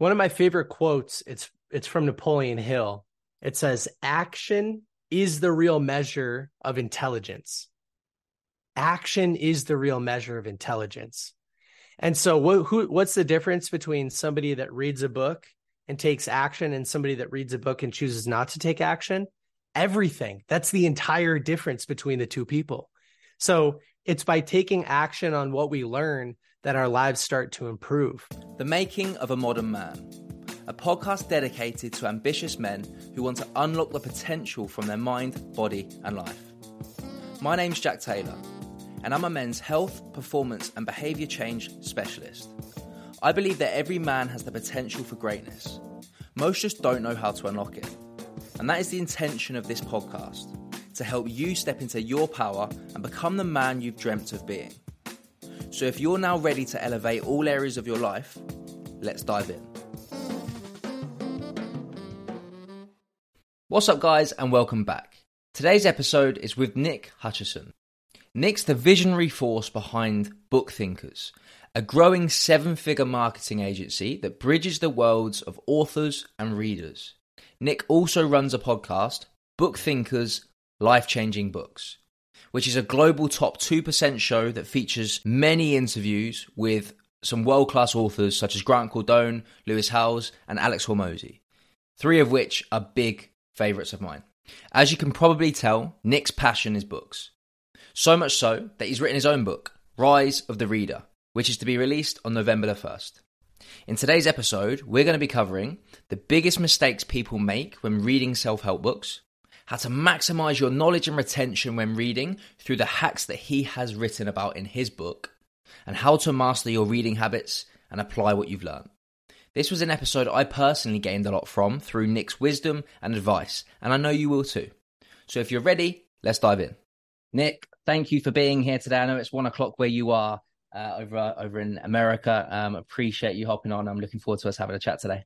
one of my favorite quotes. It's it's from Napoleon Hill. It says, "Action is the real measure of intelligence." Action is the real measure of intelligence. And so, what, who, what's the difference between somebody that reads a book and takes action and somebody that reads a book and chooses not to take action? Everything. That's the entire difference between the two people. So, it's by taking action on what we learn that our lives start to improve. The Making of a Modern Man, a podcast dedicated to ambitious men who want to unlock the potential from their mind, body, and life. My name's Jack Taylor and I'm a men's health, performance, and behaviour change specialist. I believe that every man has the potential for greatness. Most just don't know how to unlock it. And that is the intention of this podcast to help you step into your power and become the man you've dreamt of being. So if you're now ready to elevate all areas of your life, let's dive in. What's up, guys, and welcome back. Today's episode is with Nick Hutchison. Nick's the visionary force behind Book Thinkers, a growing seven figure marketing agency that bridges the worlds of authors and readers. Nick also runs a podcast, Book Thinkers Life Changing Books, which is a global top 2% show that features many interviews with some world class authors such as Grant Cardone, Lewis Howes, and Alex Hormozi, three of which are big favourites of mine. As you can probably tell, Nick's passion is books. So much so that he's written his own book, Rise of the Reader, which is to be released on November the 1st. In today's episode, we're going to be covering the biggest mistakes people make when reading self help books, how to maximize your knowledge and retention when reading through the hacks that he has written about in his book, and how to master your reading habits and apply what you've learned. This was an episode I personally gained a lot from through Nick's wisdom and advice, and I know you will too. So if you're ready, let's dive in. Nick, thank you for being here today. I know it's one o'clock where you are uh, over uh, over in America. Um, appreciate you hopping on. I'm looking forward to us having a chat today.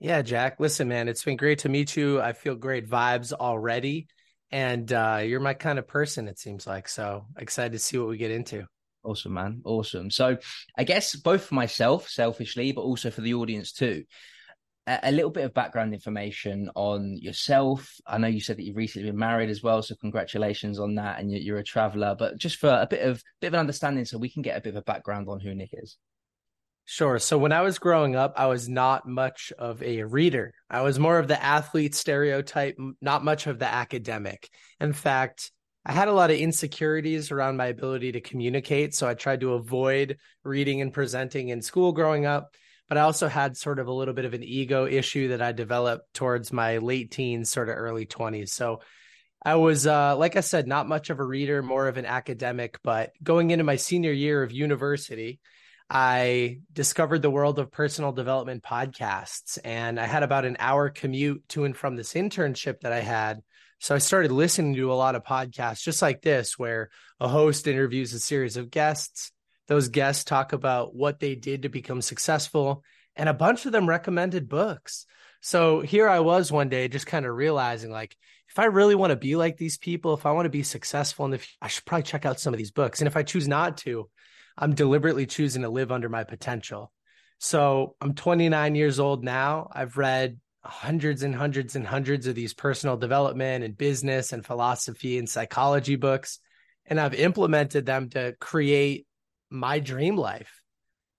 Yeah, Jack. Listen, man, it's been great to meet you. I feel great vibes already, and uh, you're my kind of person. It seems like so excited to see what we get into. Awesome, man. Awesome. So, I guess both for myself, selfishly, but also for the audience too a little bit of background information on yourself. I know you said that you've recently been married as well, so congratulations on that. And you're a traveler, but just for a bit of bit of an understanding, so we can get a bit of a background on who Nick is. Sure. So when I was growing up, I was not much of a reader. I was more of the athlete stereotype, not much of the academic. In fact, I had a lot of insecurities around my ability to communicate, so I tried to avoid reading and presenting in school growing up but I also had sort of a little bit of an ego issue that I developed towards my late teens, sort of early 20s. So I was, uh, like I said, not much of a reader, more of an academic. But going into my senior year of university, I discovered the world of personal development podcasts. And I had about an hour commute to and from this internship that I had. So I started listening to a lot of podcasts just like this, where a host interviews a series of guests those guests talk about what they did to become successful, and a bunch of them recommended books. So here I was one day just kind of realizing like, if I really want to be like these people, if I want to be successful in the future, I should probably check out some of these books. And if I choose not to, I'm deliberately choosing to live under my potential. So I'm 29 years old now. I've read hundreds and hundreds and hundreds of these personal development and business and philosophy and psychology books. And I've implemented them to create my dream life.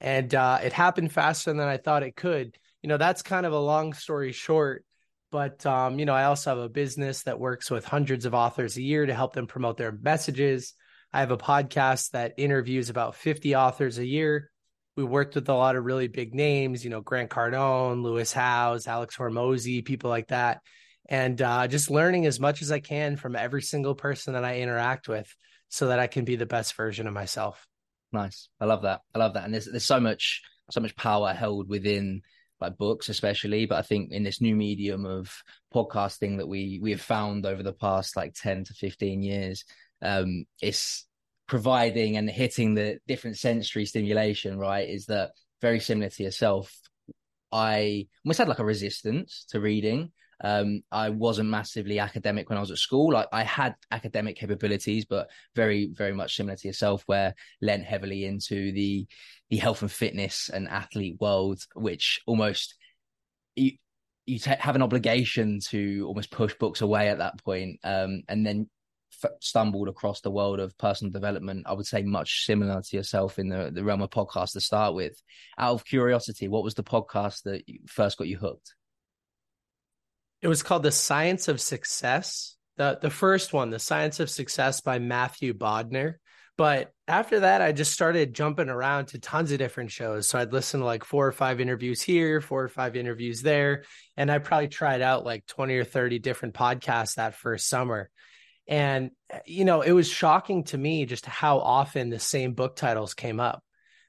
And uh, it happened faster than I thought it could. You know, that's kind of a long story short. But, um, you know, I also have a business that works with hundreds of authors a year to help them promote their messages. I have a podcast that interviews about 50 authors a year. We worked with a lot of really big names, you know, Grant Cardone, Lewis Howes, Alex Hormozi, people like that. And uh, just learning as much as I can from every single person that I interact with so that I can be the best version of myself. Nice. I love that. I love that. And there's there's so much so much power held within like books especially but i think in this new medium of podcasting that we we have found over the past like 10 to 15 years um it's providing and hitting the different sensory stimulation right is that very similar to yourself i almost had like a resistance to reading Um, I wasn't massively academic when I was at school. Like I had academic capabilities, but very, very much similar to yourself, where lent heavily into the the health and fitness and athlete world, which almost you you t- have an obligation to almost push books away at that point, um, and then f- stumbled across the world of personal development. I would say much similar to yourself in the the realm of podcast to start with. Out of curiosity, what was the podcast that first got you hooked? It was called The Science of Success. The the first one, The Science of Success by Matthew Bodnar. But after that, I just started jumping around to tons of different shows. So I'd listen to like four or five interviews here, four or five interviews there. And I probably tried out like 20 or 30 different podcasts that first summer. And, you know, it was shocking to me just how often the same book titles came up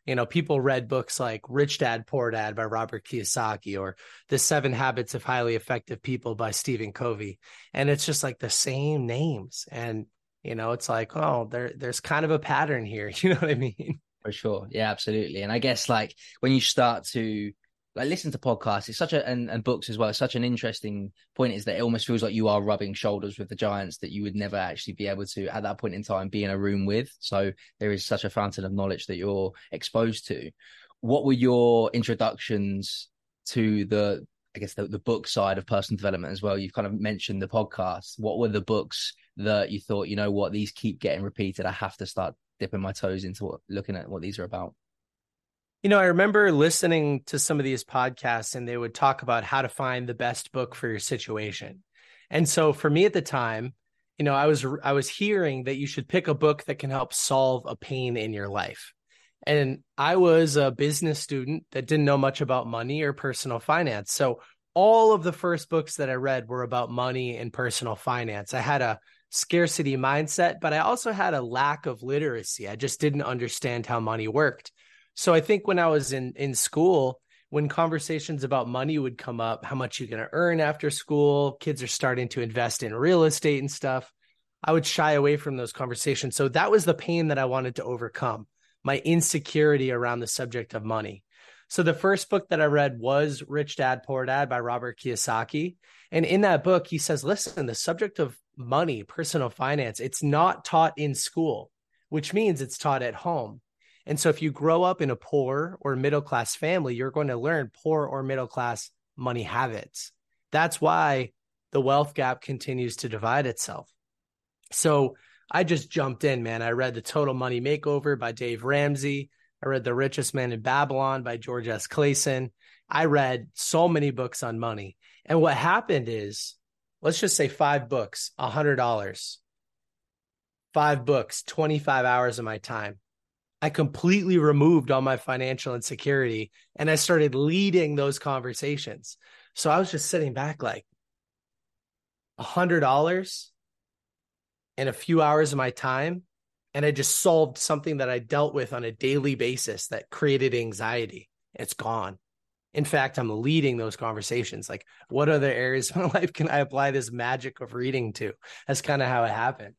you know, people read books like Rich Dad Poor Dad by Robert Kiyosaki or The Seven Habits of Highly Effective People by Stephen Covey. And it's just like the same names. And, you know, it's like, oh, there there's kind of a pattern here. You know what I mean? For sure. Yeah, absolutely. And I guess like when you start to like listen to podcasts it's such a and, and books as well it's such an interesting point is that it almost feels like you are rubbing shoulders with the giants that you would never actually be able to at that point in time be in a room with. So there is such a fountain of knowledge that you're exposed to. What were your introductions to the i guess the, the book side of personal development as well? You've kind of mentioned the podcast. What were the books that you thought you know what? These keep getting repeated. I have to start dipping my toes into what, looking at what these are about you know, I remember listening to some of these podcasts and they would talk about how to find the best book for your situation. And so for me at the time, you know, I was I was hearing that you should pick a book that can help solve a pain in your life. And I was a business student that didn't know much about money or personal finance. So all of the first books that I read were about money and personal finance. I had a scarcity mindset, but I also had a lack of literacy. I just didn't understand how money worked. So I think when I was in in school, when conversations about money would come up, how much you're going to earn after school, kids are starting to invest in real estate and stuff. I would shy away from those conversations. So that was the pain that I wanted to overcome, my insecurity around the subject of money. So the first book that I read was Rich Dad Poor Dad by Robert Kiyosaki. And in that book, he says, listen, the subject of money, personal finance, it's not taught in school, which means it's taught at home. And so if you grow up in a poor or middle class family, you're going to learn poor or middle class money habits. That's why the wealth gap continues to divide itself. So I just jumped in, man. I read The Total Money Makeover by Dave Ramsey. I read The Richest Man in Babylon by George S. Clason. I read so many books on money. And what happened is, let's just say five books, a hundred dollars. Five books, 25 hours of my time. I completely removed all my financial insecurity and I started leading those conversations. So I was just sitting back like a hundred dollars and a few hours of my time. And I just solved something that I dealt with on a daily basis that created anxiety. It's gone. In fact, I'm leading those conversations. Like, what other areas of my life can I apply this magic of reading to? That's kind of how it happened.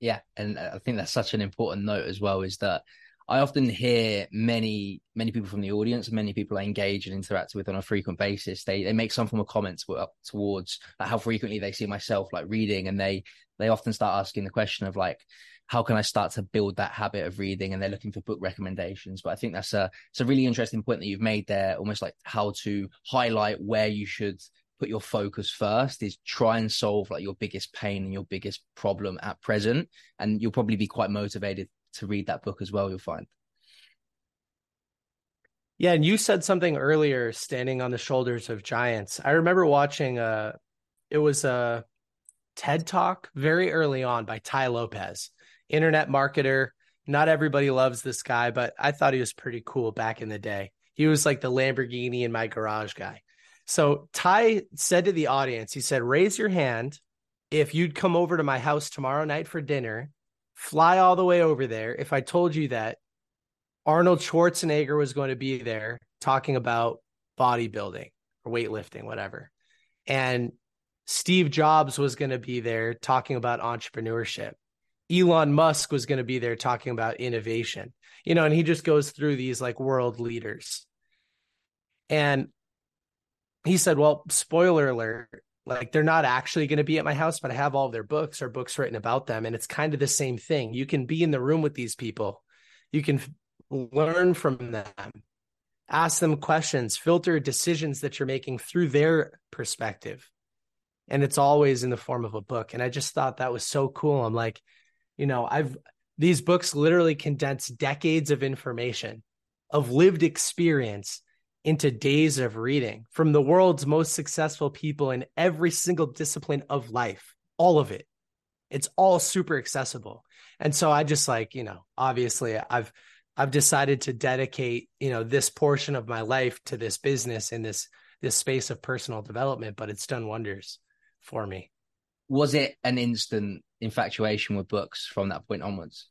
Yeah, and uh, I think that's such an important note as well. Is that I often hear many many people from the audience, many people I engage and interact with on a frequent basis. They they make some form of comments towards like how frequently they see myself like reading, and they they often start asking the question of like how can I start to build that habit of reading? And they're looking for book recommendations. But I think that's a it's a really interesting point that you've made there, almost like how to highlight where you should put your focus first is try and solve like your biggest pain and your biggest problem at present and you'll probably be quite motivated to read that book as well you'll find. Yeah and you said something earlier standing on the shoulders of giants. I remember watching a it was a ted talk very early on by Tai Lopez internet marketer. Not everybody loves this guy but i thought he was pretty cool back in the day. He was like the lamborghini in my garage guy so Ty said to the audience, he said, raise your hand if you'd come over to my house tomorrow night for dinner, fly all the way over there. If I told you that Arnold Schwarzenegger was going to be there talking about bodybuilding or weightlifting, whatever. And Steve Jobs was going to be there talking about entrepreneurship. Elon Musk was going to be there talking about innovation. You know, and he just goes through these like world leaders. And he said, Well, spoiler alert, Like they're not actually going to be at my house, but I have all their books or books written about them. And it's kind of the same thing. You can be in the room with these people, you can learn from them, ask them questions, filter decisions that you're making through their perspective. And it's always in the form of a book. And I just thought that was so cool. I'm like, you know, I've these books literally condense decades of information, of lived experience into days of reading from the world's most successful people in every single discipline of life, all of it. It's all super accessible. And so I just like, you know, obviously I've I've decided to dedicate, you know, this portion of my life to this business in this this space of personal development, but it's done wonders for me. Was it an instant infatuation with books from that point onwards?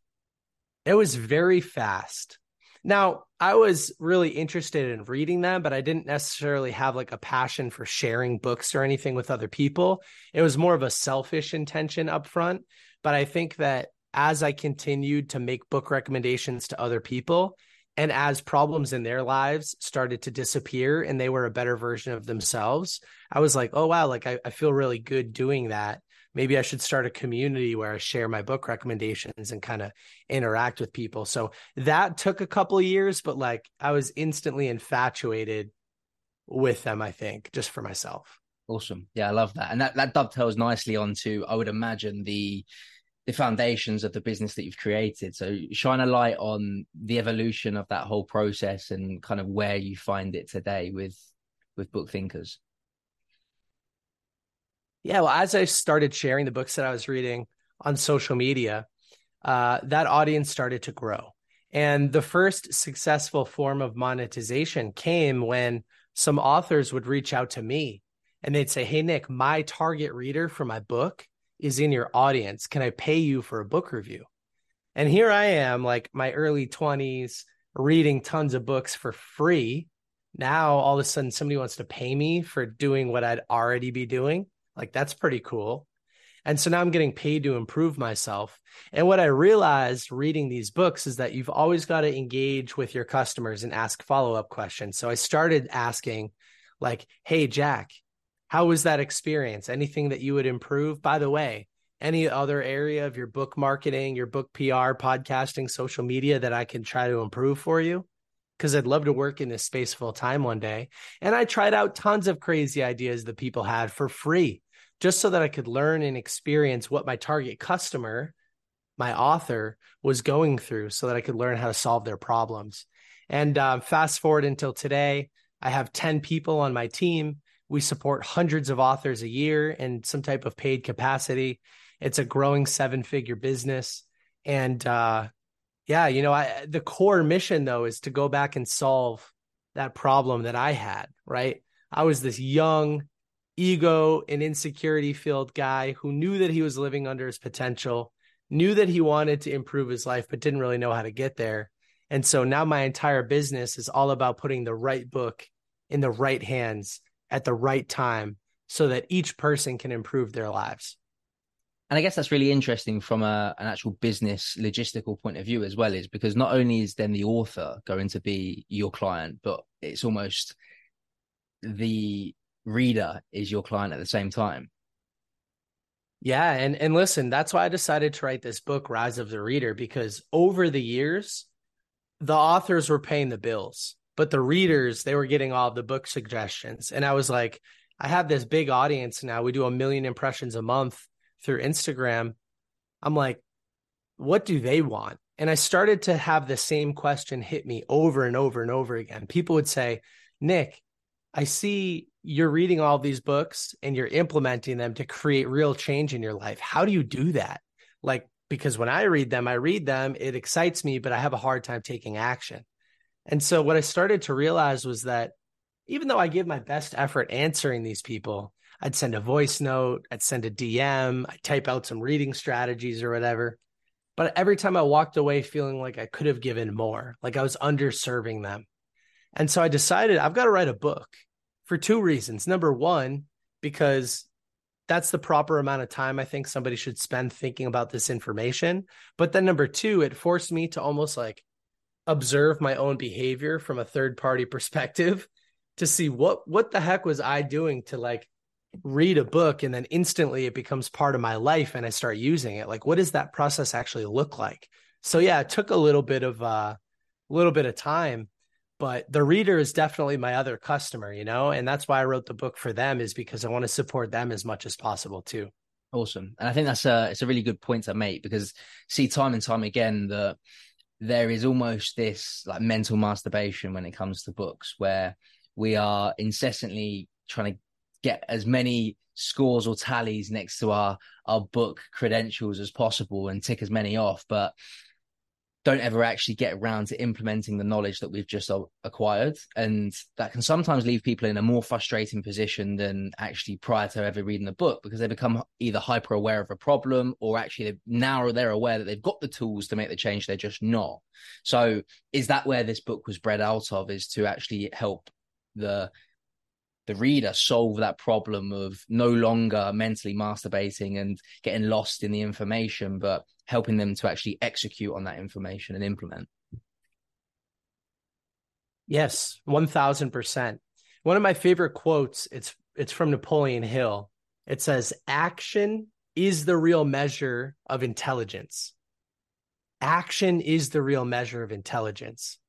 It was very fast. Now, I was really interested in reading them, but I didn't necessarily have like a passion for sharing books or anything with other people. It was more of a selfish intention up front. But I think that as I continued to make book recommendations to other people, and as problems in their lives started to disappear and they were a better version of themselves, I was like, oh, wow, like I, I feel really good doing that maybe I should start a community where I share my book recommendations and kind of interact with people. So that took a couple of years, but like I was instantly infatuated with them, I think, just for myself. Awesome. Yeah, I love that. And that, that dovetails nicely onto, I would imagine, the the foundations of the business that you've created. So shine a light on the evolution of that whole process and kind of where you find it today with with book thinkers. Yeah, well, as I started sharing the books that I was reading on social media, uh, that audience started to grow. And the first successful form of monetization came when some authors would reach out to me and they'd say, Hey, Nick, my target reader for my book is in your audience. Can I pay you for a book review? And here I am, like my early 20s, reading tons of books for free. Now, all of a sudden, somebody wants to pay me for doing what I'd already be doing. Like that's pretty cool. And so now I'm getting paid to improve myself. And what I realized reading these books is that you've always got to engage with your customers and ask follow up questions. So I started asking, like, hey, Jack, how was that experience? Anything that you would improve? By the way, any other area of your book marketing, your book PR, podcasting, social media that I can try to improve for you? because I'd love to work in this space full time one day. And I tried out tons of crazy ideas that people had for free just so that I could learn and experience what my target customer, my author, was going through so that I could learn how to solve their problems. And uh, fast forward until today, I have 10 people on my team. We support hundreds of authors a year in some type of paid capacity. It's a growing seven figure business. And uh, yeah, you know, I, the core mission though is to go back and solve that problem that I had, right? I was this young, ego and insecurity filled guy who knew that he was living under his potential, knew that he wanted to improve his life, but didn't really know how to get there. And so now my entire business is all about putting the right book in the right hands at the right time so that each person can improve their lives. And I guess that's really interesting from a, an actual business logistical point of view as well, is because not only is then the author going to be your client, but it's almost the reader is your client at the same time. Yeah, and and listen, that's why I decided to write this book, Rise of the Reader, because over the years, the authors were paying the bills, but the readers they were getting all the book suggestions, and I was like, I have this big audience now. We do a million impressions a month through Instagram. I'm like, what do they want? And I started to have the same question hit me over and over and over again. People would say, Nick, I see you're reading all these books and you're implementing them to create real change in your life. How do you do that? Like, because when I read them, I read them, it excites me, but I have a hard time taking action. And so what I started to realize was that even though I give my best effort answering these people, I'd send a voice note, I'd send a DM, I'd type out some reading strategies or whatever. But every time I walked away feeling like I could have given more, like I was underserving them. And so I decided I've got to write a book for two reasons. Number one, because that's the proper amount of time I think somebody should spend thinking about this information. But then number two, it forced me to almost like observe my own behavior from a third party perspective to see what what the heck was I doing to like read a book and then instantly it becomes part of my life and I start using it. Like, what does that process actually look like? So yeah, it took a little bit of uh, a little bit of time, but the reader is definitely my other customer, you know, and that's why I wrote the book for them is because I want to support them as much as possible too. Awesome, and I think that's a it's a really good point to make because see time and time again that there is almost this like mental masturbation when it comes to books where we are incessantly trying to get as many scores or tallies next to our our book credentials as possible and tick as many off but don't ever actually get around to implementing the knowledge that we've just acquired. And that can sometimes leave people in a more frustrating position than actually prior to ever reading the book because they become either hyper aware of a problem or actually now they're aware that they've got the tools to make the change. They're just not. So is that where this book was bred out of is to actually help the the reader solve that problem of no longer mentally masturbating and getting lost in the information, but helping them to actually execute on that information and implement. Yes, 1000%. One of my favorite quotes, it's it's from Napoleon Hill. It says action is the real measure of intelligence. Action is the real measure of intelligence.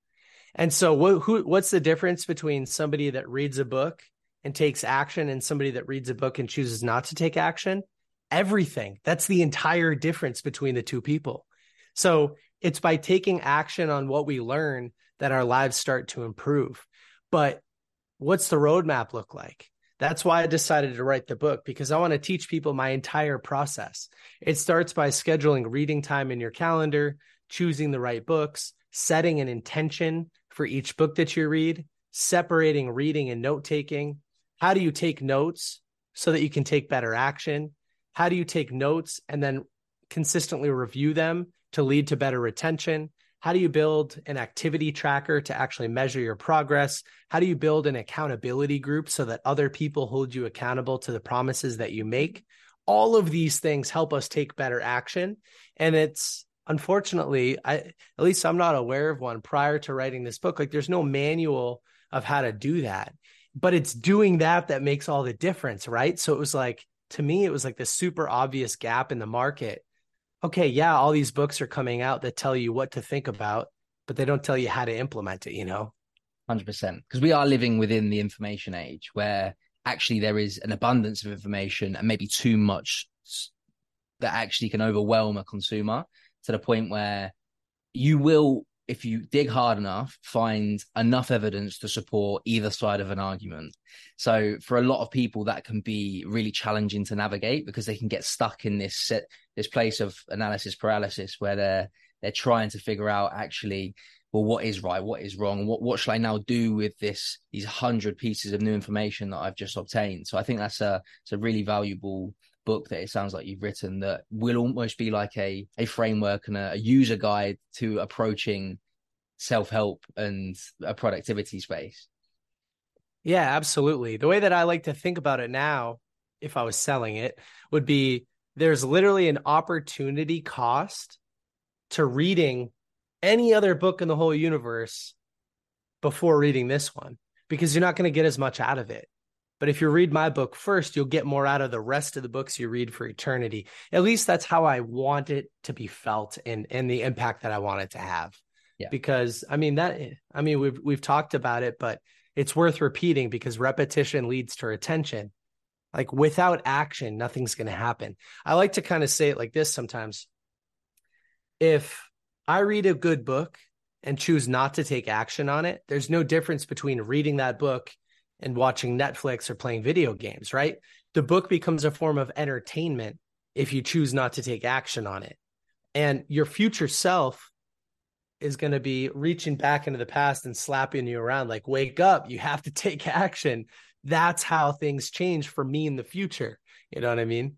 And so who what's the difference between somebody that reads a book and takes action and somebody that reads a book and chooses not to take action? everything. That's the entire difference between the two people. So it's by taking action on what we learn that our lives start to improve. But what's the roadmap look like? That's why I decided to write the book because I want to teach people my entire process. It starts by scheduling reading time in your calendar, choosing the right books, setting an intention for each book that you read, separating reading and note taking. How do you take notes so that you can take better action? How do you take notes and then consistently review them to lead to better retention? How do you build an activity tracker to actually measure your progress? How do you build an accountability group so that other people hold you accountable to the promises that you make? All of these things help us take better action. And it's unfortunately, I at least I'm not aware of one prior to writing this book. Like there's no manual of how to do that. But it's doing that that makes all the difference, right? So it was like to me, it was like this super obvious gap in the market. Okay, yeah, all these books are coming out that tell you what to think about, but they don't tell you how to implement it, you know? 100%. Because we are living within the information age where actually there is an abundance of information and maybe too much that actually can overwhelm a consumer to the point where you will if you dig hard enough, find enough evidence to support either side of an argument. So for a lot of people, that can be really challenging to navigate because they can get stuck in this set, this place of analysis paralysis where they're they're trying to figure out actually, well, what is right, what is wrong, what what should I now do with this these hundred pieces of new information that I've just obtained. So I think that's a it's a really valuable book that it sounds like you've written that will almost be like a a framework and a, a user guide to approaching self-help and a productivity space? Yeah absolutely. The way that i like to think about it now if i was selling it would be there's literally an opportunity cost to reading any other book in the whole universe before reading this one because you're not going to get as much out of it but if you read my book first, you'll get more out of the rest of the books you read for eternity. At least that's how I want it to be felt and and the impact that I want it to have. Yeah. Because I mean that I mean we've we've talked about it, but it's worth repeating because repetition leads to retention. Like without action, nothing's going to happen. I like to kind of say it like this sometimes. If I read a good book and choose not to take action on it, there's no difference between reading that book and watching Netflix or playing video games, right? The book becomes a form of entertainment if you choose not to take action on it. And your future self is going to be reaching back into the past and slapping you around like, wake up, you have to take action. That's how things change for me in the future. You know what I mean?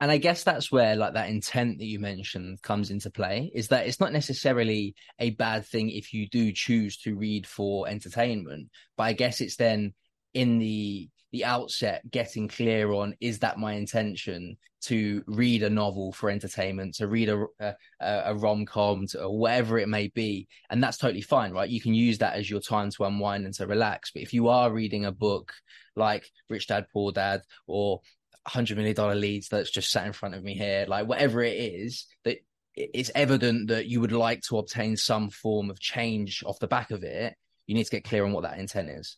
And I guess that's where like that intent that you mentioned comes into play is that it's not necessarily a bad thing if you do choose to read for entertainment, but I guess it's then in the the outset getting clear on is that my intention to read a novel for entertainment, to read a a, a rom com, or whatever it may be, and that's totally fine, right? You can use that as your time to unwind and to relax. But if you are reading a book like Rich Dad Poor Dad or hundred million dollar leads that's just sat in front of me here, like whatever it is that it's evident that you would like to obtain some form of change off the back of it. You need to get clear on what that intent is.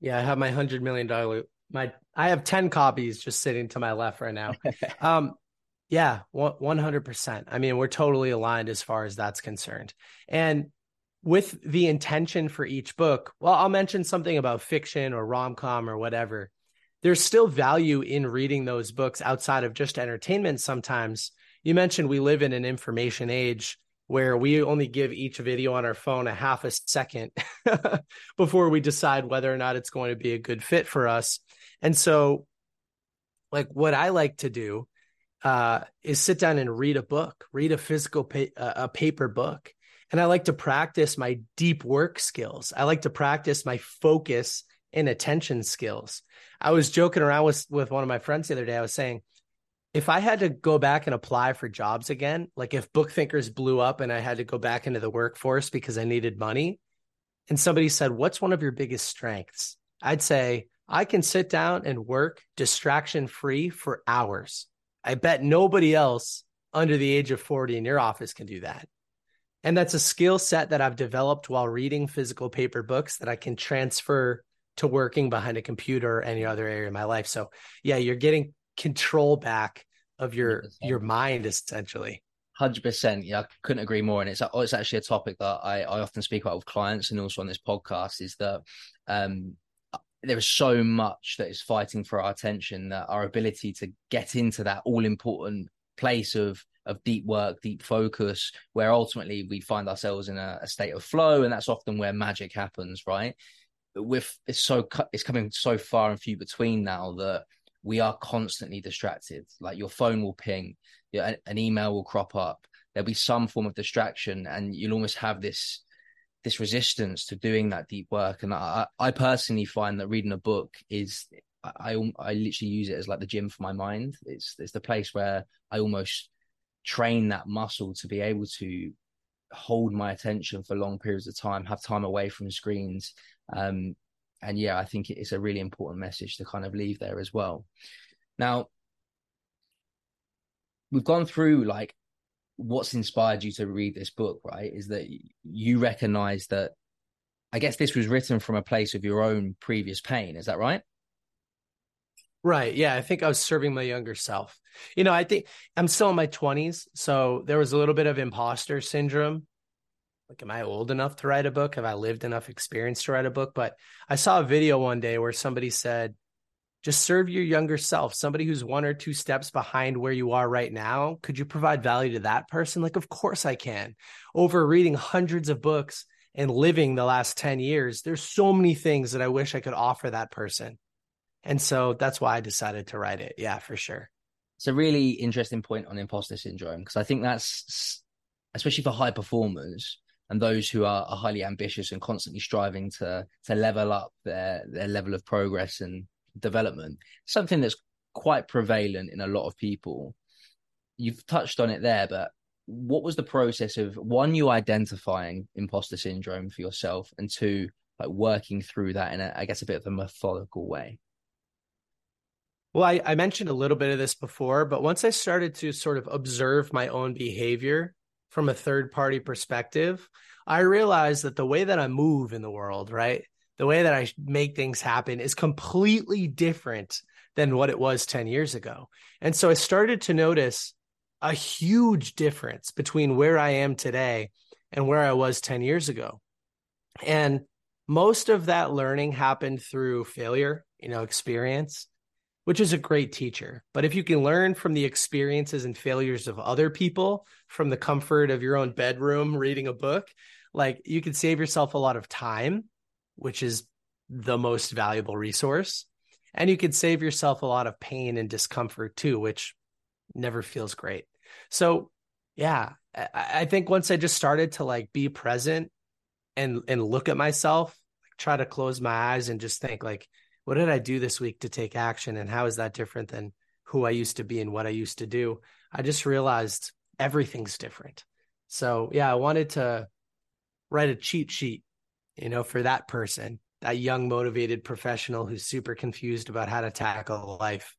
Yeah, I have my hundred million dollar. My I have ten copies just sitting to my left right now. um, yeah, one hundred percent. I mean, we're totally aligned as far as that's concerned. And with the intention for each book, well, I'll mention something about fiction or rom com or whatever. There's still value in reading those books outside of just entertainment. Sometimes you mentioned we live in an information age where we only give each video on our phone a half a second before we decide whether or not it's going to be a good fit for us. And so, like, what I like to do uh, is sit down and read a book, read a physical pa- a paper book, and I like to practice my deep work skills. I like to practice my focus and attention skills. I was joking around with with one of my friends the other day. I was saying, if I had to go back and apply for jobs again, like if Book Thinkers blew up and I had to go back into the workforce because I needed money, and somebody said, What's one of your biggest strengths? I'd say, I can sit down and work distraction free for hours. I bet nobody else under the age of 40 in your office can do that. And that's a skill set that I've developed while reading physical paper books that I can transfer to working behind a computer or any other area of my life. So, yeah, you're getting control back of your 100%. your mind essentially. Hundred percent. Yeah, I couldn't agree more. And it's it's actually a topic that I, I often speak about with clients and also on this podcast is that um, there is so much that is fighting for our attention that our ability to get into that all important place of of deep work, deep focus, where ultimately we find ourselves in a, a state of flow, and that's often where magic happens, right? With it's so it's coming so far and few between now that we are constantly distracted. Like your phone will ping, an email will crop up. There'll be some form of distraction, and you'll almost have this this resistance to doing that deep work. And I, I personally find that reading a book is I I literally use it as like the gym for my mind. It's it's the place where I almost train that muscle to be able to hold my attention for long periods of time, have time away from screens, um, and yeah, I think it's a really important message to kind of leave there as well. Now, we've gone through like what's inspired you to read this book, right? Is that you recognize that I guess this was written from a place of your own previous pain. Is that right? Right. Yeah. I think I was serving my younger self. You know, I think I'm still in my 20s. So there was a little bit of imposter syndrome like am i old enough to write a book? Have i lived enough experience to write a book? But i saw a video one day where somebody said just serve your younger self. Somebody who's one or two steps behind where you are right now could you provide value to that person? Like of course i can. Over reading hundreds of books and living the last 10 years there's so many things that i wish i could offer that person. And so that's why i decided to write it. Yeah for sure. It's a really interesting point on imposter syndrome because i think that's especially for high performers and those who are, are, highly ambitious and constantly striving to to level up their their level of progress and development something that's quite prevalent in a lot of people. You've touched on it there but what was the process of one you identifying imposter syndrome for yourself and two like working through that in a i guess a bit of a methodical way? Well I, I mentioned a little bit of this before but once i started to sort of observe my own behavior from a third party perspective, I realize that the way that I move in the world, right? The way that I make things happen is completely different than what it was 10 years ago. And so I started to notice a huge difference between where I am today and where I was 10 years ago. And most of that learning happened through failure, you know, experience which is a great teacher. But if you can learn from the experiences and failures of other people from the comfort of your own bedroom reading a book, like you can save yourself a lot of time, which is the most valuable resource. And you could save yourself a lot of pain and discomfort too, which never feels great. So, yeah, I think once I just started to like be present and and look at myself, try to close my eyes and just think like what did I do this week to take action? And how is that different than who I used to be and what I used to do? I just realized everything's different. So, yeah, I wanted to write a cheat sheet, you know, for that person, that young, motivated professional who's super confused about how to tackle life.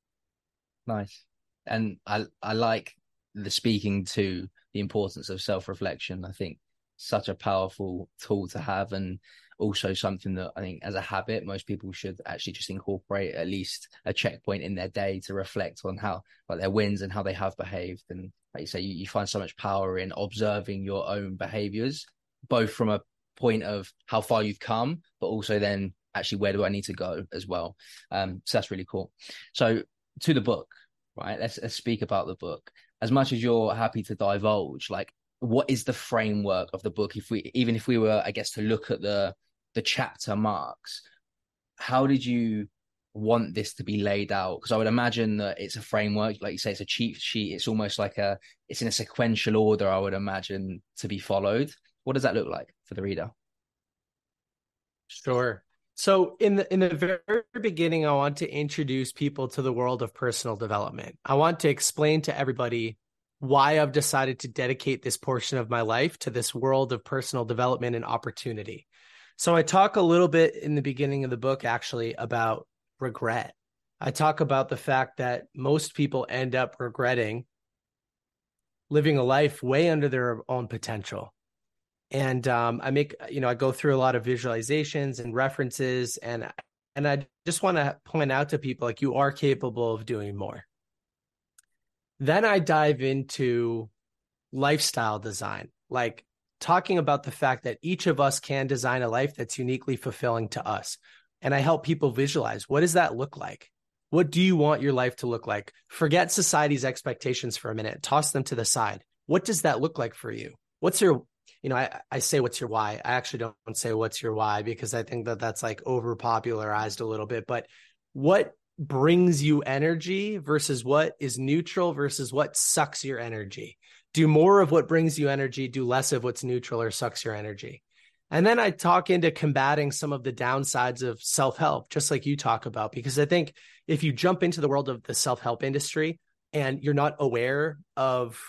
Nice. And I, I like the speaking to the importance of self reflection. I think such a powerful tool to have. And also something that I think as a habit, most people should actually just incorporate at least a checkpoint in their day to reflect on how like their wins and how they have behaved. And like you say, you, you find so much power in observing your own behaviors, both from a point of how far you've come, but also then actually where do I need to go as well. Um, so that's really cool. So to the book, right? Let's let's speak about the book. As much as you're happy to divulge, like what is the framework of the book? If we even if we were, I guess, to look at the the chapter marks, how did you want this to be laid out? Because I would imagine that it's a framework, like you say, it's a cheat sheet. It's almost like a, it's in a sequential order. I would imagine to be followed. What does that look like for the reader? Sure. So in the in the very beginning, I want to introduce people to the world of personal development. I want to explain to everybody why I've decided to dedicate this portion of my life to this world of personal development and opportunity. So I talk a little bit in the beginning of the book actually about regret. I talk about the fact that most people end up regretting living a life way under their own potential. And um, I make, you know, I go through a lot of visualizations and references, and and I just want to point out to people like you are capable of doing more. Then I dive into lifestyle design, like talking about the fact that each of us can design a life that's uniquely fulfilling to us. And I help people visualize what does that look like? What do you want your life to look like? Forget society's expectations for a minute, toss them to the side. What does that look like for you? What's your, you know, I, I say, what's your why? I actually don't say what's your why because I think that that's like over popularized a little bit. But what brings you energy versus what is neutral versus what sucks your energy? Do more of what brings you energy, do less of what's neutral or sucks your energy. And then I talk into combating some of the downsides of self help, just like you talk about, because I think if you jump into the world of the self help industry and you're not aware of,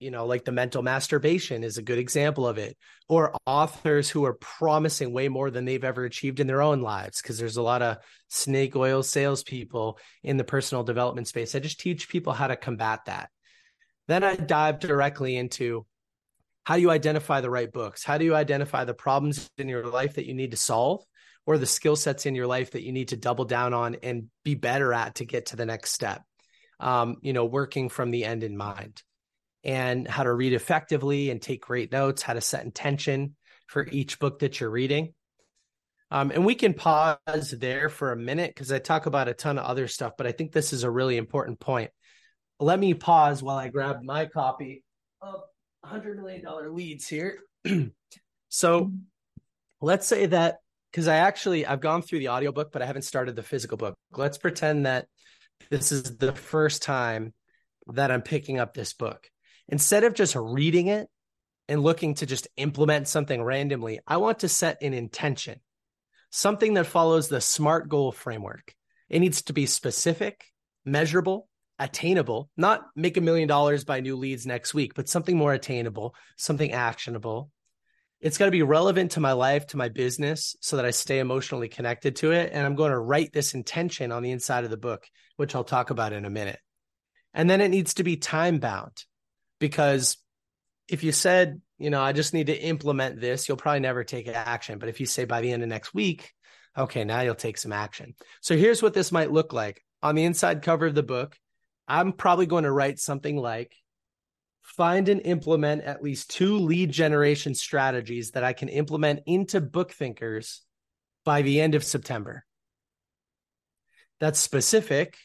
you know, like the mental masturbation is a good example of it, or authors who are promising way more than they've ever achieved in their own lives, because there's a lot of snake oil salespeople in the personal development space. I just teach people how to combat that. Then I dive directly into how do you identify the right books? How do you identify the problems in your life that you need to solve or the skill sets in your life that you need to double down on and be better at to get to the next step? Um, you know, working from the end in mind and how to read effectively and take great notes, how to set intention for each book that you're reading. Um, and we can pause there for a minute because I talk about a ton of other stuff, but I think this is a really important point let me pause while I grab my copy of $100 million leads here. so let's say that because I actually I've gone through the audiobook, but I haven't started the physical book. Let's pretend that this is the first time that I'm picking up this book. Instead of just reading it and looking to just implement something randomly, I want to set an intention, something that follows the SMART goal framework. It needs to be specific, measurable, attainable, not make a million dollars by new leads next week, but something more attainable, something actionable. It's got to be relevant to my life, to my business, so that I stay emotionally connected to it. And I'm going to write this intention on the inside of the book, which I'll talk about in a minute. And then it needs to be time bound because if you said, you know, I just need to implement this, you'll probably never take action. But if you say by the end of next week, okay, now you'll take some action. So here's what this might look like on the inside cover of the book I'm probably going to write something like find and implement at least two lead generation strategies that I can implement into book thinkers by the end of September. That's specific.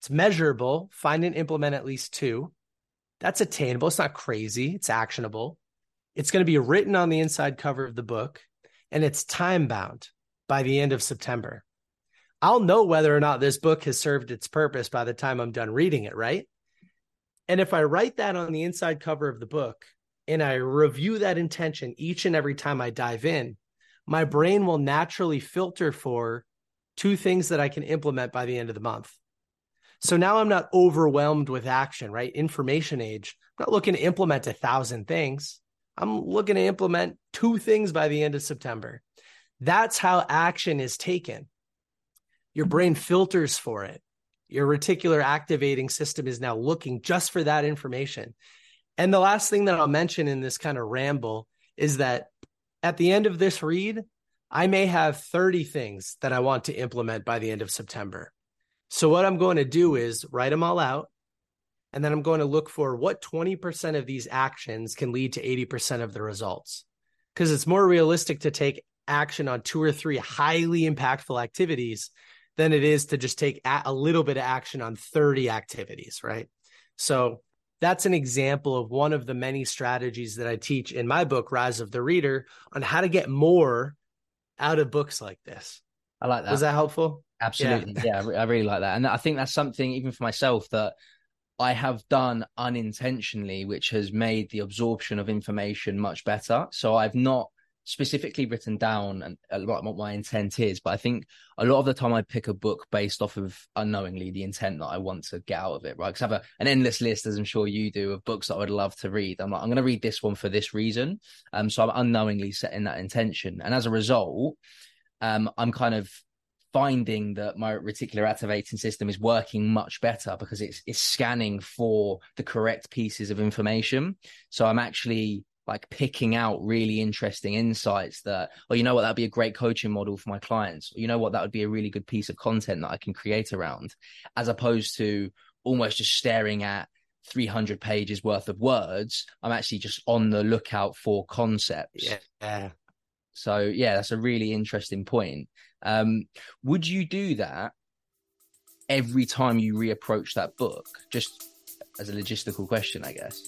It's measurable. Find and implement at least two. That's attainable. It's not crazy. It's actionable. It's going to be written on the inside cover of the book and it's time bound by the end of September. I'll know whether or not this book has served its purpose by the time I'm done reading it, right? And if I write that on the inside cover of the book and I review that intention each and every time I dive in, my brain will naturally filter for two things that I can implement by the end of the month. So now I'm not overwhelmed with action, right? Information age. I'm not looking to implement a thousand things. I'm looking to implement two things by the end of September. That's how action is taken. Your brain filters for it. Your reticular activating system is now looking just for that information. And the last thing that I'll mention in this kind of ramble is that at the end of this read, I may have 30 things that I want to implement by the end of September. So, what I'm going to do is write them all out. And then I'm going to look for what 20% of these actions can lead to 80% of the results. Because it's more realistic to take action on two or three highly impactful activities than it is to just take a little bit of action on 30 activities, right? So that's an example of one of the many strategies that I teach in my book, Rise of the Reader, on how to get more out of books like this. I like that. Was that helpful? Absolutely. Yeah, yeah I really like that. And I think that's something, even for myself, that I have done unintentionally, which has made the absorption of information much better. So I've not specifically written down and a lot what my intent is, but I think a lot of the time I pick a book based off of unknowingly the intent that I want to get out of it, right? Because I have a, an endless list, as I'm sure you do, of books that I would love to read. I'm like, I'm going to read this one for this reason. Um, so I'm unknowingly setting that intention, and as a result, um, I'm kind of finding that my reticular activating system is working much better because it's it's scanning for the correct pieces of information. So I'm actually like picking out really interesting insights that, oh, you know what, that'd be a great coaching model for my clients. Or, you know what, that would be a really good piece of content that I can create around, as opposed to almost just staring at 300 pages worth of words. I'm actually just on the lookout for concepts. Yeah. So yeah, that's a really interesting point. Um, would you do that every time you reapproach that book? Just as a logistical question, I guess.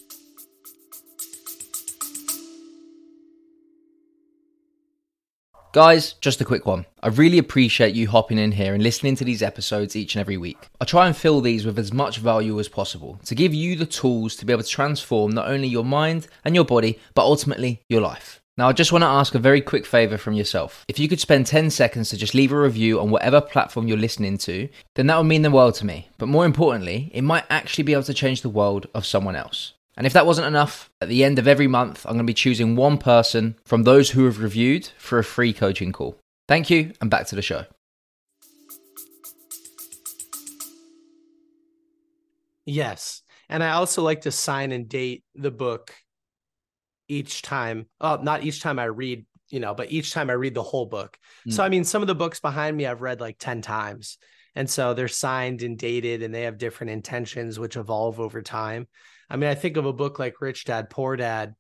Guys, just a quick one. I really appreciate you hopping in here and listening to these episodes each and every week. I try and fill these with as much value as possible to give you the tools to be able to transform not only your mind and your body, but ultimately your life. Now, I just want to ask a very quick favor from yourself. If you could spend 10 seconds to just leave a review on whatever platform you're listening to, then that would mean the world to me. But more importantly, it might actually be able to change the world of someone else. And if that wasn't enough, at the end of every month, I'm going to be choosing one person from those who have reviewed for a free coaching call. Thank you, and back to the show. Yes. And I also like to sign and date the book each time. Oh, not each time I read, you know, but each time I read the whole book. Mm. So, I mean, some of the books behind me I've read like 10 times. And so they're signed and dated and they have different intentions, which evolve over time. I mean, I think of a book like Rich Dad, Poor Dad,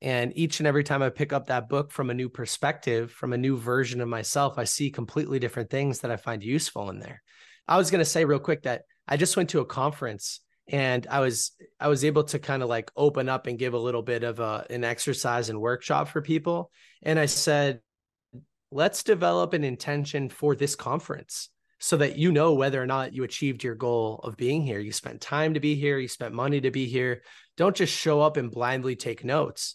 and each and every time I pick up that book from a new perspective, from a new version of myself, I see completely different things that I find useful in there. I was going to say real quick that I just went to a conference and I was I was able to kind of like open up and give a little bit of a, an exercise and workshop for people. And I said, let's develop an intention for this conference so that you know whether or not you achieved your goal of being here. You spent time to be here, you spent money to be here. Don't just show up and blindly take notes.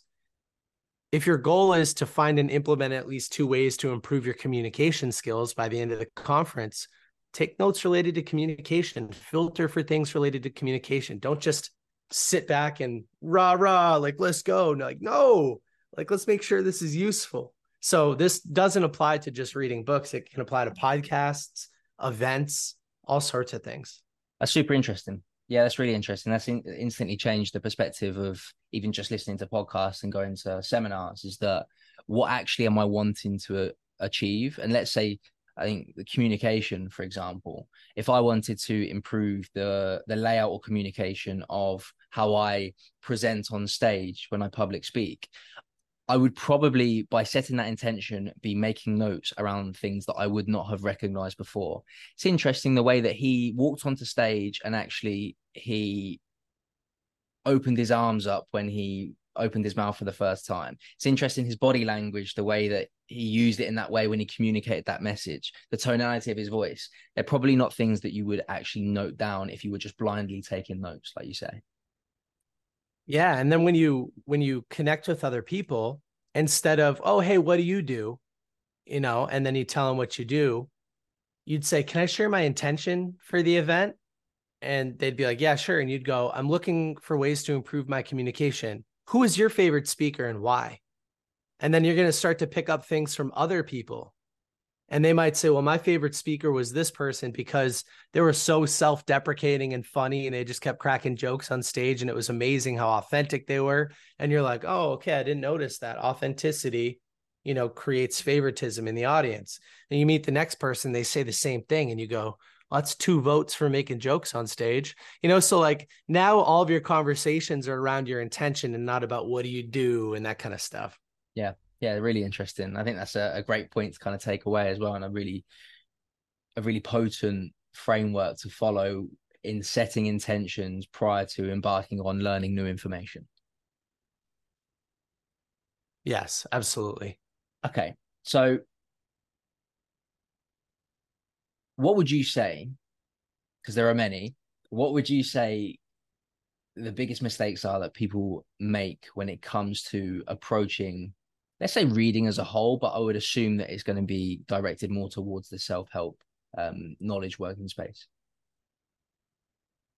If your goal is to find and implement at least two ways to improve your communication skills by the end of the conference, take notes related to communication, filter for things related to communication. Don't just sit back and rah rah, like let's go. Like, no, like let's make sure this is useful. So this doesn't apply to just reading books. It can apply to podcasts, events, all sorts of things. That's super interesting. Yeah, that's really interesting. That's in, instantly changed the perspective of even just listening to podcasts and going to seminars. Is that what actually am I wanting to uh, achieve? And let's say I think the communication, for example, if I wanted to improve the the layout or communication of how I present on stage when I public speak, I would probably, by setting that intention, be making notes around things that I would not have recognized before. It's interesting the way that he walked onto stage and actually he opened his arms up when he opened his mouth for the first time. It's interesting his body language, the way that he used it in that way when he communicated that message, the tonality of his voice. They're probably not things that you would actually note down if you were just blindly taking notes, like you say. Yeah, and then when you when you connect with other people, instead of oh hey, what do you do, you know, and then you tell them what you do, you'd say, Can I share my intention for the event? And they'd be like, Yeah, sure. And you'd go, I'm looking for ways to improve my communication. Who is your favorite speaker and why? And then you're going to start to pick up things from other people. And they might say, Well, my favorite speaker was this person because they were so self deprecating and funny and they just kept cracking jokes on stage. And it was amazing how authentic they were. And you're like, Oh, okay. I didn't notice that authenticity you know, creates favoritism in the audience. And you meet the next person, they say the same thing, and you go, well, that's two votes for making jokes on stage. You know, so like now all of your conversations are around your intention and not about what do you do and that kind of stuff. Yeah. Yeah. Really interesting. I think that's a, a great point to kind of take away as well. And a really, a really potent framework to follow in setting intentions prior to embarking on learning new information. Yes, absolutely. Okay. So what would you say? Because there are many. What would you say the biggest mistakes are that people make when it comes to approaching, let's say, reading as a whole? But I would assume that it's going to be directed more towards the self help um, knowledge working space.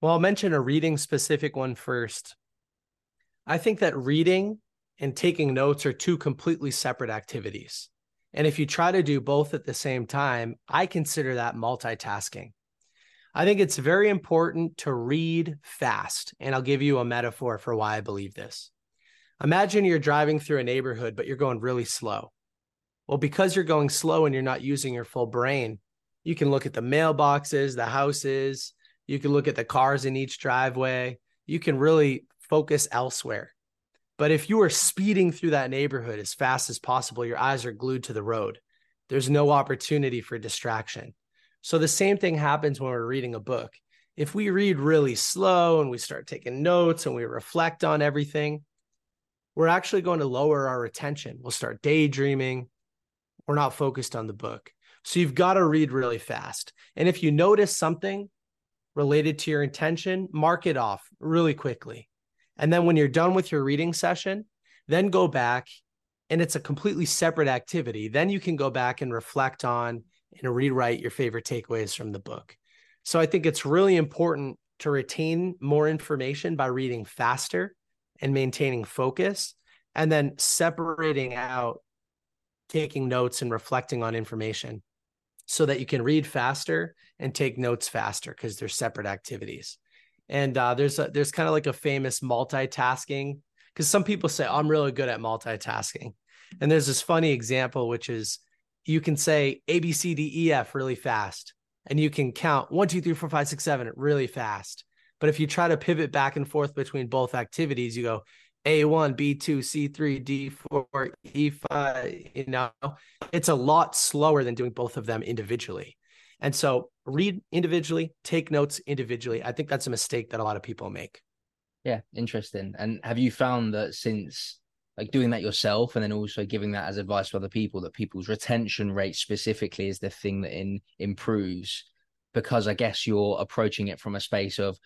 Well, I'll mention a reading specific one first. I think that reading and taking notes are two completely separate activities. And if you try to do both at the same time, I consider that multitasking. I think it's very important to read fast. And I'll give you a metaphor for why I believe this. Imagine you're driving through a neighborhood, but you're going really slow. Well, because you're going slow and you're not using your full brain, you can look at the mailboxes, the houses, you can look at the cars in each driveway. You can really focus elsewhere. But if you are speeding through that neighborhood as fast as possible, your eyes are glued to the road. There's no opportunity for distraction. So the same thing happens when we're reading a book. If we read really slow and we start taking notes and we reflect on everything, we're actually going to lower our attention. We'll start daydreaming. We're not focused on the book. So you've got to read really fast. And if you notice something related to your intention, mark it off really quickly. And then when you're done with your reading session, then go back and it's a completely separate activity. Then you can go back and reflect on and rewrite your favorite takeaways from the book. So I think it's really important to retain more information by reading faster and maintaining focus and then separating out taking notes and reflecting on information so that you can read faster and take notes faster because they're separate activities. And uh, there's a, there's kind of like a famous multitasking because some people say I'm really good at multitasking, and there's this funny example which is you can say A B C D E F really fast, and you can count one two three four five six seven really fast. But if you try to pivot back and forth between both activities, you go A1, B2, C3, D4, E5, you know, it's a lot slower than doing both of them individually. And so read individually, take notes individually. I think that's a mistake that a lot of people make. Yeah, interesting. And have you found that since like doing that yourself and then also giving that as advice to other people that people's retention rate specifically is the thing that in improves because I guess you're approaching it from a space of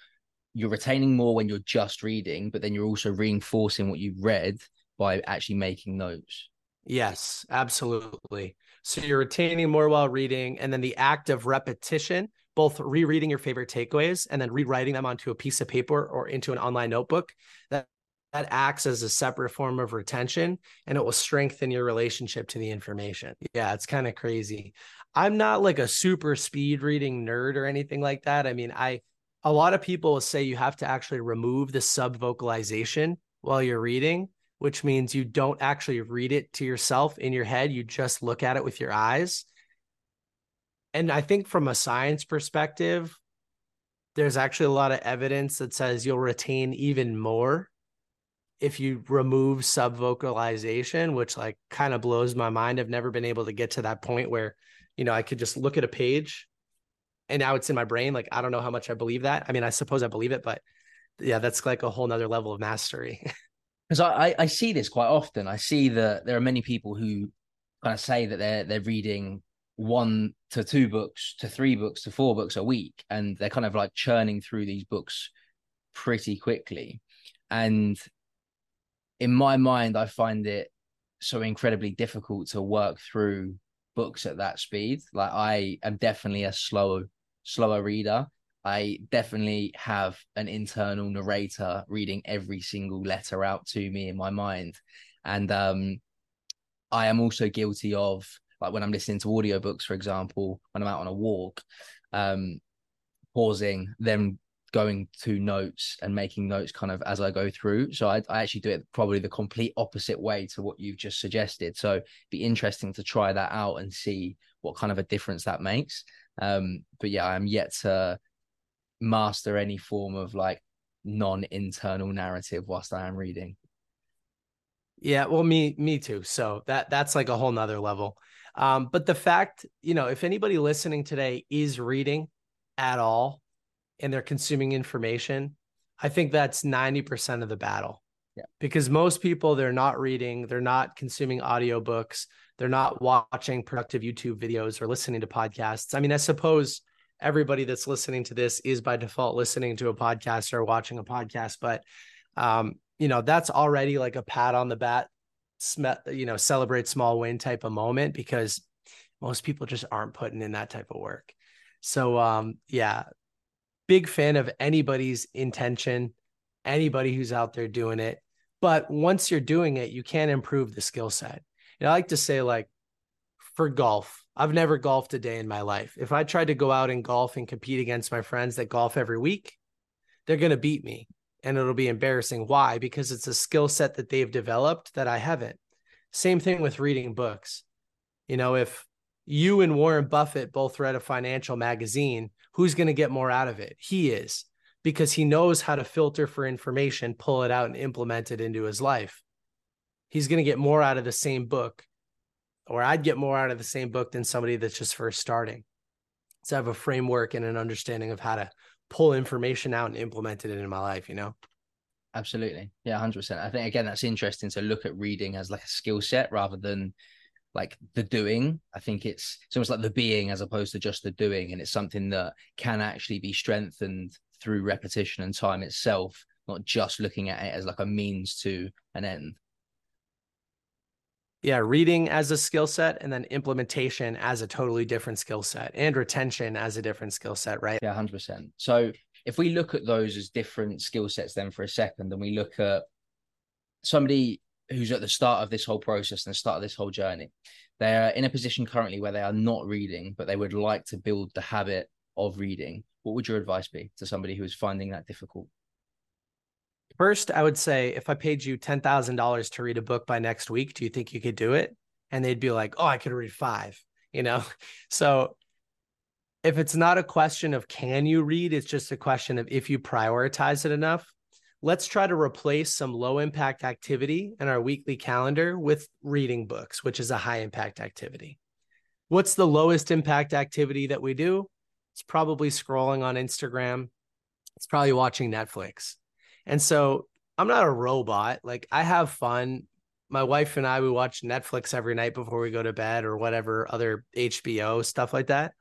you're retaining more when you're just reading, but then you're also reinforcing what you've read by actually making notes. Yes, absolutely. So you're retaining more while reading, and then the act of repetition, both rereading your favorite takeaways and then rewriting them onto a piece of paper or into an online notebook, that that acts as a separate form of retention and it will strengthen your relationship to the information. Yeah, it's kind of crazy. I'm not like a super speed reading nerd or anything like that. I mean, I a lot of people will say you have to actually remove the sub vocalization while you're reading which means you don't actually read it to yourself in your head. You just look at it with your eyes. And I think from a science perspective, there's actually a lot of evidence that says you'll retain even more if you remove subvocalization, which like kind of blows my mind. I've never been able to get to that point where, you know, I could just look at a page and now it's in my brain. Like, I don't know how much I believe that. I mean, I suppose I believe it, but yeah, that's like a whole nother level of mastery. because I, I, see this quite often. I see that there are many people who kind of say that they're they're reading one to two books to three books to four books a week, and they're kind of like churning through these books pretty quickly. And in my mind, I find it so incredibly difficult to work through books at that speed. Like I am definitely a slower slower reader. I definitely have an internal narrator reading every single letter out to me in my mind. And um I am also guilty of like when I'm listening to audiobooks, for example, when I'm out on a walk, um, pausing, then going to notes and making notes kind of as I go through. So I, I actually do it probably the complete opposite way to what you've just suggested. So be interesting to try that out and see what kind of a difference that makes. Um, but yeah, I'm yet to master any form of like non-internal narrative whilst I am reading. Yeah, well, me, me too. So that that's like a whole nother level. Um, but the fact, you know, if anybody listening today is reading at all, and they're consuming information, I think that's 90% of the battle. Yeah. Because most people they're not reading, they're not consuming audiobooks, they're not watching productive YouTube videos or listening to podcasts. I mean, I suppose everybody that's listening to this is by default listening to a podcast or watching a podcast, but um, you know, that's already like a pat on the back, you know, celebrate small win type of moment because most people just aren't putting in that type of work. So um yeah, big fan of anybody's intention, anybody who's out there doing it. But once you're doing it, you can improve the skill set. And I like to say, like, for golf, I've never golfed a day in my life. If I tried to go out and golf and compete against my friends that golf every week, they're going to beat me and it'll be embarrassing. Why? Because it's a skill set that they've developed that I haven't. Same thing with reading books. You know, if you and Warren Buffett both read a financial magazine, who's going to get more out of it? He is because he knows how to filter for information, pull it out, and implement it into his life. He's going to get more out of the same book, or I'd get more out of the same book than somebody that's just first starting. So I have a framework and an understanding of how to pull information out and implement it into my life, you know? Absolutely. Yeah, 100%. I think, again, that's interesting to look at reading as like a skill set rather than like the doing. I think it's it's almost like the being as opposed to just the doing, and it's something that can actually be strengthened through repetition and time itself, not just looking at it as like a means to an end. Yeah, reading as a skill set and then implementation as a totally different skill set and retention as a different skill set, right? Yeah, 100%. So if we look at those as different skill sets then for a second and we look at somebody who's at the start of this whole process and the start of this whole journey. They are in a position currently where they are not reading, but they would like to build the habit of reading. What would your advice be to somebody who is finding that difficult? First, I would say if I paid you $10,000 to read a book by next week, do you think you could do it? And they'd be like, oh, I could read five, you know? So if it's not a question of can you read, it's just a question of if you prioritize it enough, let's try to replace some low impact activity in our weekly calendar with reading books, which is a high impact activity. What's the lowest impact activity that we do? It's probably scrolling on Instagram. It's probably watching Netflix. And so I'm not a robot. Like I have fun. My wife and I, we watch Netflix every night before we go to bed or whatever other HBO stuff like that.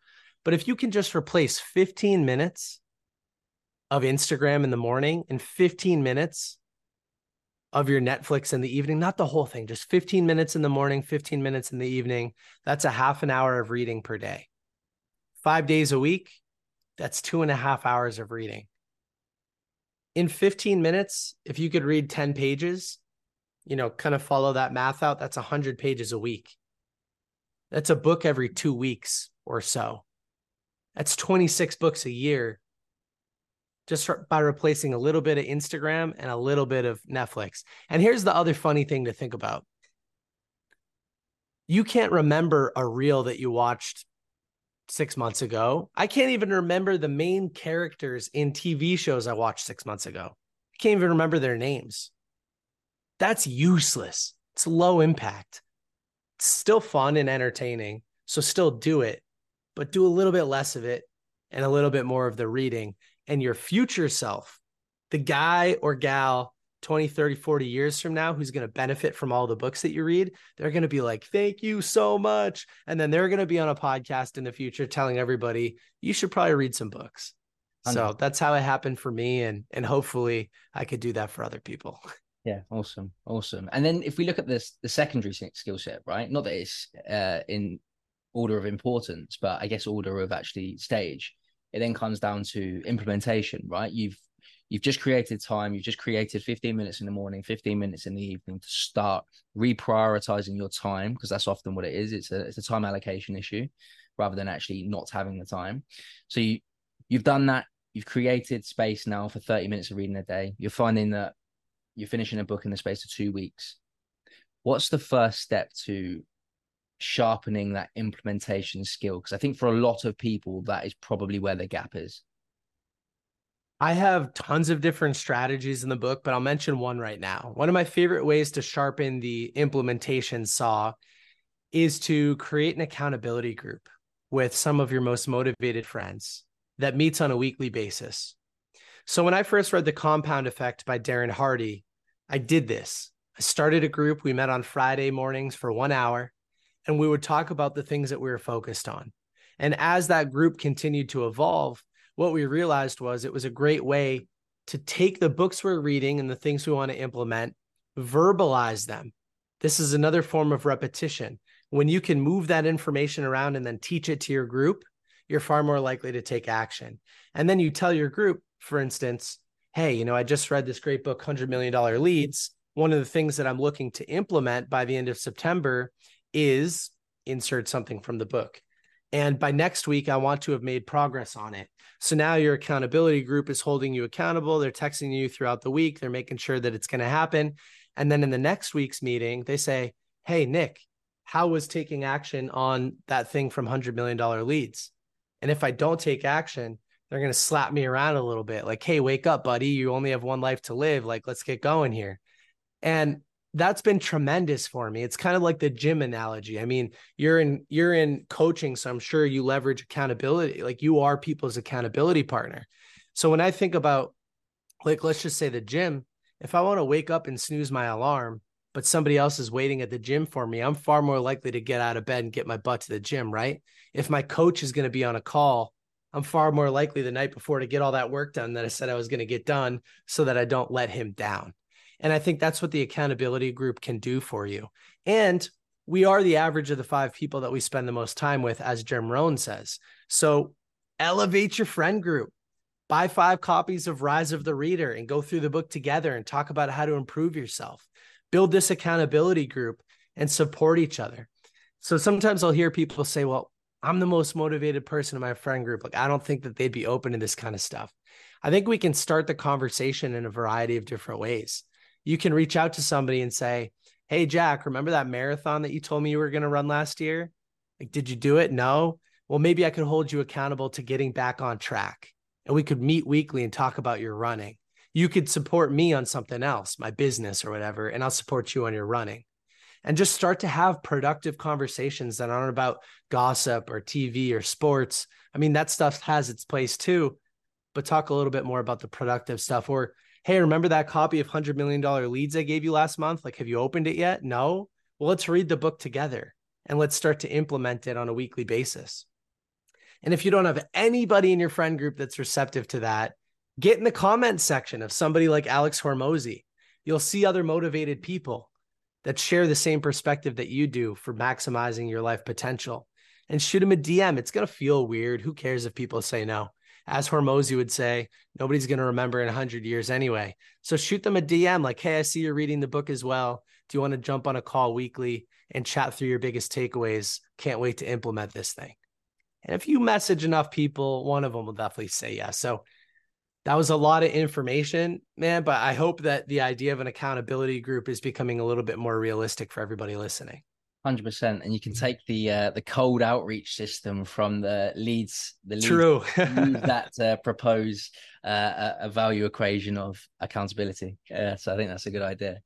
But if you can just replace 15 minutes of Instagram in the morning and 15 minutes of your Netflix in the evening, not the whole thing, just 15 minutes in the morning, 15 minutes in the evening. That's a half an hour of reading per day. Five days a week, that's two and a half hours of reading. In 15 minutes, if you could read 10 pages, you know, kind of follow that math out, that's 100 pages a week. That's a book every two weeks or so. That's 26 books a year just by replacing a little bit of Instagram and a little bit of Netflix. And here's the other funny thing to think about you can't remember a reel that you watched six months ago. I can't even remember the main characters in TV shows I watched six months ago. I can't even remember their names. That's useless. It's low impact. It's still fun and entertaining. So still do it, but do a little bit less of it and a little bit more of the reading and your future self, the guy or gal 20, 30, 40 years from now who's going to benefit from all the books that you read, they're going to be like, thank you so much. And then they're going to be on a podcast in the future telling everybody, you should probably read some books. So that's how it happened for me. And, and hopefully I could do that for other people. Yeah, awesome, awesome. And then if we look at this, the secondary skill set, right? Not that it's uh, in order of importance, but I guess order of actually stage. It then comes down to implementation, right? You've you've just created time, you've just created 15 minutes in the morning, 15 minutes in the evening to start reprioritizing your time, because that's often what it is. It's a it's a time allocation issue rather than actually not having the time. So you you've done that, you've created space now for 30 minutes of reading a day. You're finding that you're finishing a book in the space of two weeks. What's the first step to sharpening that implementation skill? Because I think for a lot of people, that is probably where the gap is. I have tons of different strategies in the book, but I'll mention one right now. One of my favorite ways to sharpen the implementation saw is to create an accountability group with some of your most motivated friends that meets on a weekly basis. So when I first read The Compound Effect by Darren Hardy, I did this. I started a group. We met on Friday mornings for one hour, and we would talk about the things that we were focused on. And as that group continued to evolve, what we realized was it was a great way to take the books we're reading and the things we want to implement, verbalize them. This is another form of repetition. When you can move that information around and then teach it to your group, you're far more likely to take action. And then you tell your group, for instance, hey, you know, I just read this great book, $100 million leads. One of the things that I'm looking to implement by the end of September is insert something from the book. And by next week, I want to have made progress on it. So now your accountability group is holding you accountable. They're texting you throughout the week. They're making sure that it's going to happen. And then in the next week's meeting, they say, Hey, Nick, how was taking action on that thing from $100 million leads? And if I don't take action, they're going to slap me around a little bit like, Hey, wake up, buddy. You only have one life to live. Like, let's get going here. And that's been tremendous for me. It's kind of like the gym analogy. I mean, you're in you're in coaching, so I'm sure you leverage accountability. Like you are people's accountability partner. So when I think about like let's just say the gym, if I want to wake up and snooze my alarm, but somebody else is waiting at the gym for me, I'm far more likely to get out of bed and get my butt to the gym, right? If my coach is going to be on a call, I'm far more likely the night before to get all that work done that I said I was going to get done so that I don't let him down. And I think that's what the accountability group can do for you. And we are the average of the five people that we spend the most time with, as Jim Rohn says. So elevate your friend group, buy five copies of Rise of the Reader and go through the book together and talk about how to improve yourself. Build this accountability group and support each other. So sometimes I'll hear people say, well, I'm the most motivated person in my friend group. Like, I don't think that they'd be open to this kind of stuff. I think we can start the conversation in a variety of different ways you can reach out to somebody and say, Hey, Jack, remember that marathon that you told me you were going to run last year? Like, did you do it? No. Well, maybe I could hold you accountable to getting back on track and we could meet weekly and talk about your running. You could support me on something else, my business or whatever, and I'll support you on your running. And just start to have productive conversations that aren't about gossip or TV or sports. I mean, that stuff has its place too, but talk a little bit more about the productive stuff or hey, remember that copy of $100 million leads I gave you last month? Like, have you opened it yet? No. Well, let's read the book together and let's start to implement it on a weekly basis. And if you don't have anybody in your friend group that's receptive to that, get in the comment section of somebody like Alex Hormozi. You'll see other motivated people that share the same perspective that you do for maximizing your life potential. And shoot him a DM. It's going to feel weird. Who cares if people say no? As Hormozi would say, nobody's going to remember in 100 years anyway. So shoot them a DM like, hey, I see you're reading the book as well. Do you want to jump on a call weekly and chat through your biggest takeaways? Can't wait to implement this thing. And if you message enough people, one of them will definitely say yes. So that was a lot of information, man. But I hope that the idea of an accountability group is becoming a little bit more realistic for everybody listening. Hundred percent, and you can take the uh, the cold outreach system from the leads. The leads true that uh, propose uh, a value equation of accountability. Uh, so I think that's a good idea.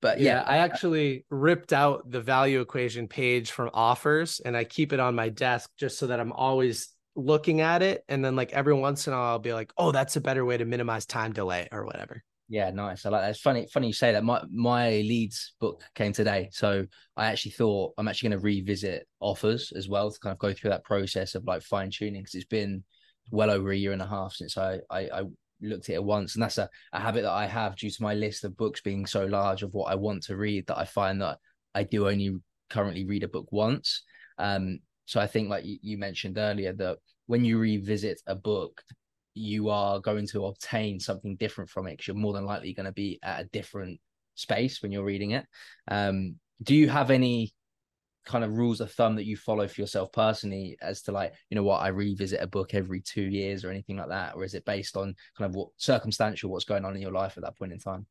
But yeah, yeah, I actually ripped out the value equation page from offers, and I keep it on my desk just so that I'm always looking at it. And then like every once in a while, I'll be like, "Oh, that's a better way to minimize time delay or whatever." Yeah, nice. I like that. It's funny, funny you say that. My my leads book came today, so I actually thought I'm actually going to revisit offers as well to kind of go through that process of like fine tuning because it's been well over a year and a half since I I, I looked at it once, and that's a, a habit that I have due to my list of books being so large of what I want to read that I find that I do only currently read a book once. Um, So I think, like you, you mentioned earlier, that when you revisit a book, you are going to obtain something different from it because you're more than likely going to be at a different space when you're reading it. Um, do you have any kind of rules of thumb that you follow for yourself personally as to like you know what i revisit a book every two years or anything like that or is it based on kind of what circumstantial what's going on in your life at that point in time?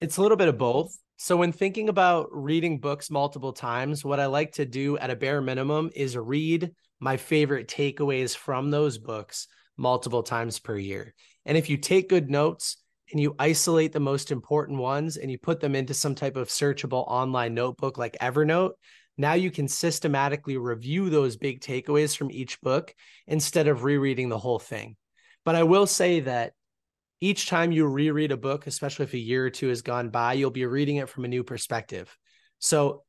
It's a little bit of both. So when thinking about reading books multiple times what i like to do at a bare minimum is read my favorite takeaways from those books multiple times per year and if you take good notes and you isolate the most important ones and you put them into some type of searchable online notebook like Evernote, now you can systematically review those big takeaways from each book instead of rereading the whole thing. But I will say that each time you reread a book, especially if a year or two has gone by, you'll be reading it from a new perspective. So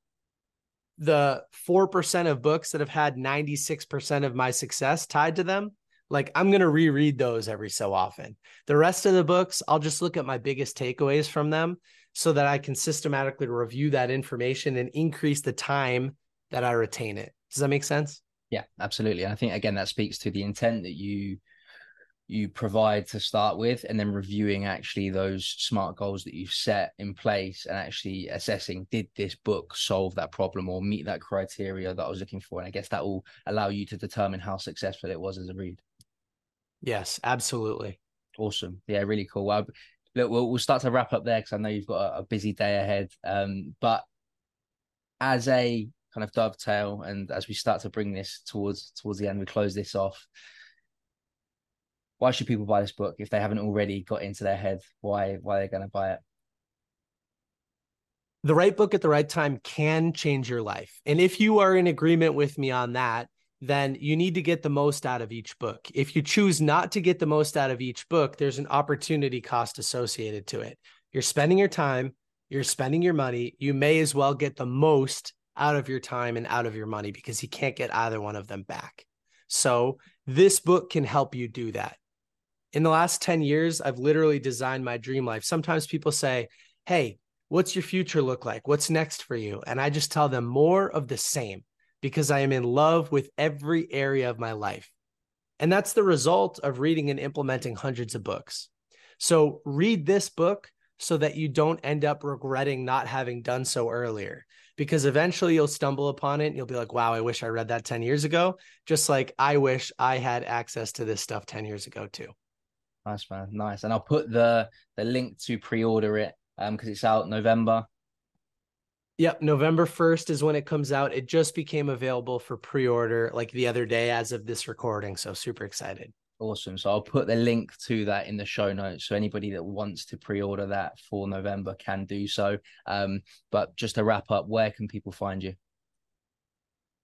the 4% of books that have had 96% of my success tied to them, like I'm going to reread those every so often. The rest of the books, I'll just look at my biggest takeaways from them so that I can systematically review that information and increase the time that I retain it. Does that make sense? Yeah, absolutely. And I think again that speaks to the intent that you you provide to start with and then reviewing actually those smart goals that you've set in place and actually assessing did this book solve that problem or meet that criteria that I was looking for and I guess that will allow you to determine how successful it was as a read. Yes, absolutely. Awesome. Yeah, really cool. Well, look, we'll, we'll start to wrap up there because I know you've got a, a busy day ahead. Um, but as a kind of dovetail, and as we start to bring this towards towards the end, we close this off. Why should people buy this book if they haven't already got into their head why why they're going to buy it? The right book at the right time can change your life. And if you are in agreement with me on that, then you need to get the most out of each book. If you choose not to get the most out of each book, there's an opportunity cost associated to it. You're spending your time, you're spending your money. You may as well get the most out of your time and out of your money because you can't get either one of them back. So, this book can help you do that. In the last 10 years, I've literally designed my dream life. Sometimes people say, Hey, what's your future look like? What's next for you? And I just tell them more of the same because I am in love with every area of my life. And that's the result of reading and implementing hundreds of books. So read this book so that you don't end up regretting not having done so earlier. Because eventually you'll stumble upon it and you'll be like, wow, I wish I read that 10 years ago. Just like I wish I had access to this stuff 10 years ago too. Nice, man. Nice. And I'll put the the link to pre-order it um because it's out November. Yep, November 1st is when it comes out. It just became available for pre-order like the other day as of this recording, so super excited. Awesome. So I'll put the link to that in the show notes. So anybody that wants to pre-order that for November can do so. Um, but just to wrap up, where can people find you?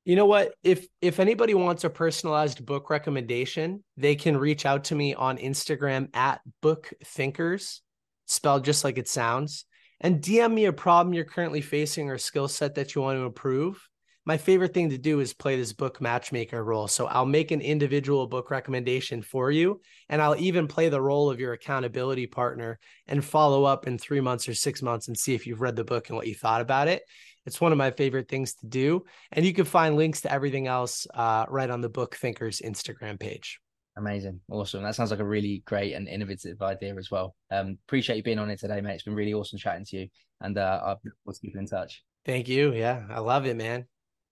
You know what? If if anybody wants a personalized book recommendation, they can reach out to me on Instagram at book thinkers, spelled just like it sounds and DM me a problem you're currently facing or skill set that you want to improve. My favorite thing to do is play this book matchmaker role. So I'll make an individual book recommendation for you, and I'll even play the role of your accountability partner and follow up in three months or six months and see if you've read the book and what you thought about it. It's one of my favorite things to do. And you can find links to everything else uh, right on the Book Thinkers Instagram page. Amazing. Awesome. That sounds like a really great and innovative idea as well. Um, appreciate you being on it today, mate. It's been really awesome chatting to you. And uh, I'll let's keep in touch. Thank you. Yeah. I love it, man.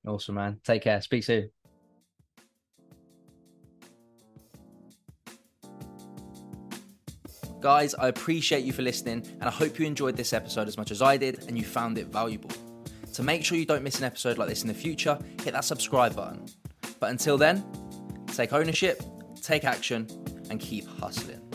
Awesome, man. Take care. Speak soon. Guys, I appreciate you for listening, and I hope you enjoyed this episode as much as I did and you found it valuable. To make sure you don't miss an episode like this in the future, hit that subscribe button. But until then, take ownership take action, and keep hustling.